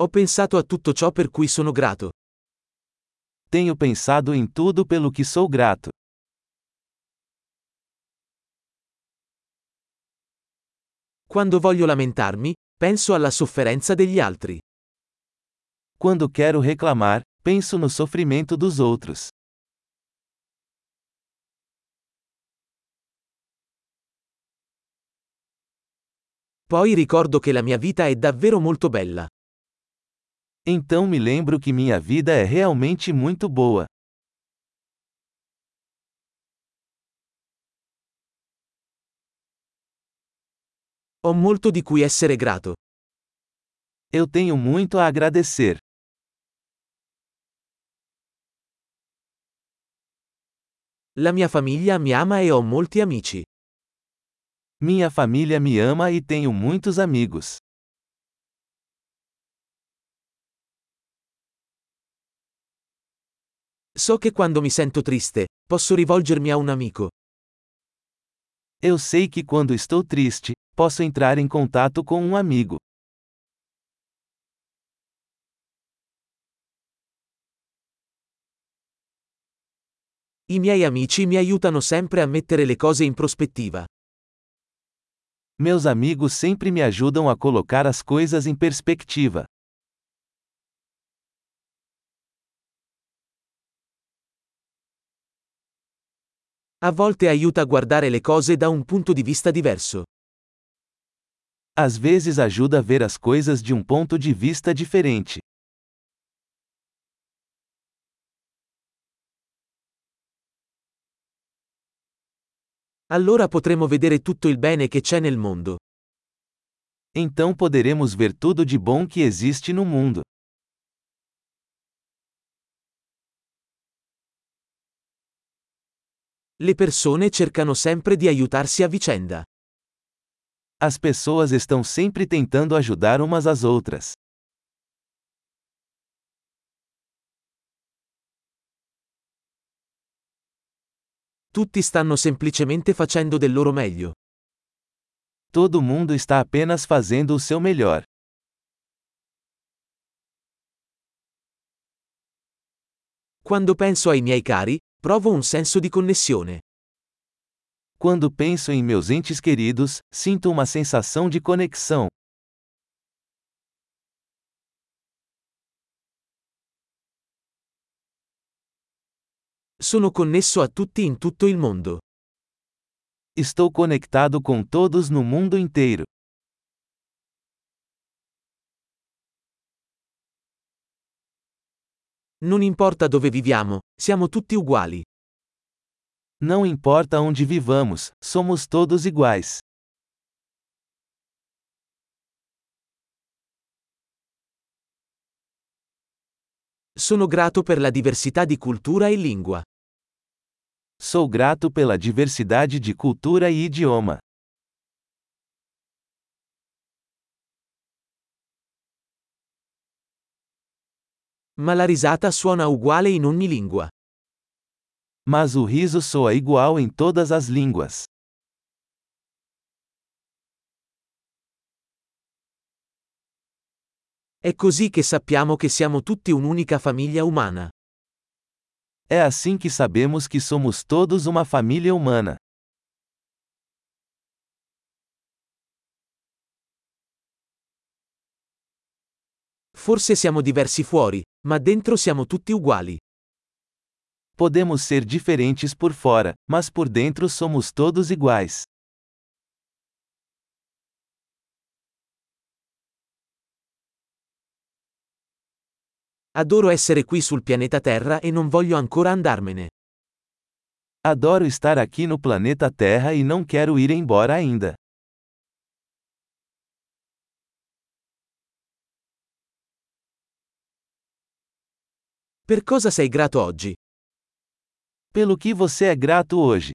Ho pensato a tutto ciò per cui sono grato. Tenho pensado em tudo pelo que sou grato. Quando voglio lamentarmi, penso alla sofferenza degli altri. Quando quero reclamar, penso no sofrimento dos outros. Poi ricordo che la mia vita è davvero molto bella. Então me lembro que minha vida é realmente muito boa. Ho molto di cui essere grato. Eu tenho muito a agradecer. La mia famiglia mi ama e ho molti amici. Minha família me ama e tenho muitos amigos. So che quando mi sento triste, posso rivolgermi a un amico. Eu sei que quando estou triste, posso entrar em contato com um amigo. I miei amici mi aiutano sempre a mettere le cose in prospettiva. Meus amigos sempre me ajudam a colocar as coisas em perspectiva. A volte aiuta a guardare le cose da un punto di vista diverso. Às vezes ajuda a ver as coisas de um ponto de vista diferente. Allora potremo vedere tutto il bene che c'è nel mondo. Então poderemos ver tudo de bom que existe no mundo. Le persone cercano sempre di aiutarsi a vicenda. As pessoas estão sempre tentando ajudar umas às outras. Tutti stanno semplicemente facendo del loro meglio. Todo mundo está apenas fazendo o seu melhor. Quando penso ai miei cari, provo un senso di connessione. Quando penso em meus entes queridos, sinto uma sensação de conexão. Sono connesso a tutti in tutto il mondo. Estou conectado com todos no mundo inteiro. Non importa dove viviamo, siamo tutti uguali. Não importa onde vivamos, somos todos iguais. Sono grato per la diversità di cultura e lingua. Sou grato pela diversidade de cultura e idioma. Ma la risata suona uguale in ogni lingua. Mas o riso soa igual em todas as línguas. È così che sappiamo che siamo tutti un'unica famiglia umana. É assim que sabemos que somos todos uma família humana. Forse siamo diversi fuori, ma dentro siamo tutti uguali. Podemos ser diferentes por fora, mas por dentro somos todos iguais. Adoro essere qui sul pianeta Terra e non voglio ancora andarmene. Adoro estar aqui no planeta Terra e não quero ir embora ainda. Per cosa sei grato oggi? Pelo que você é grato hoje?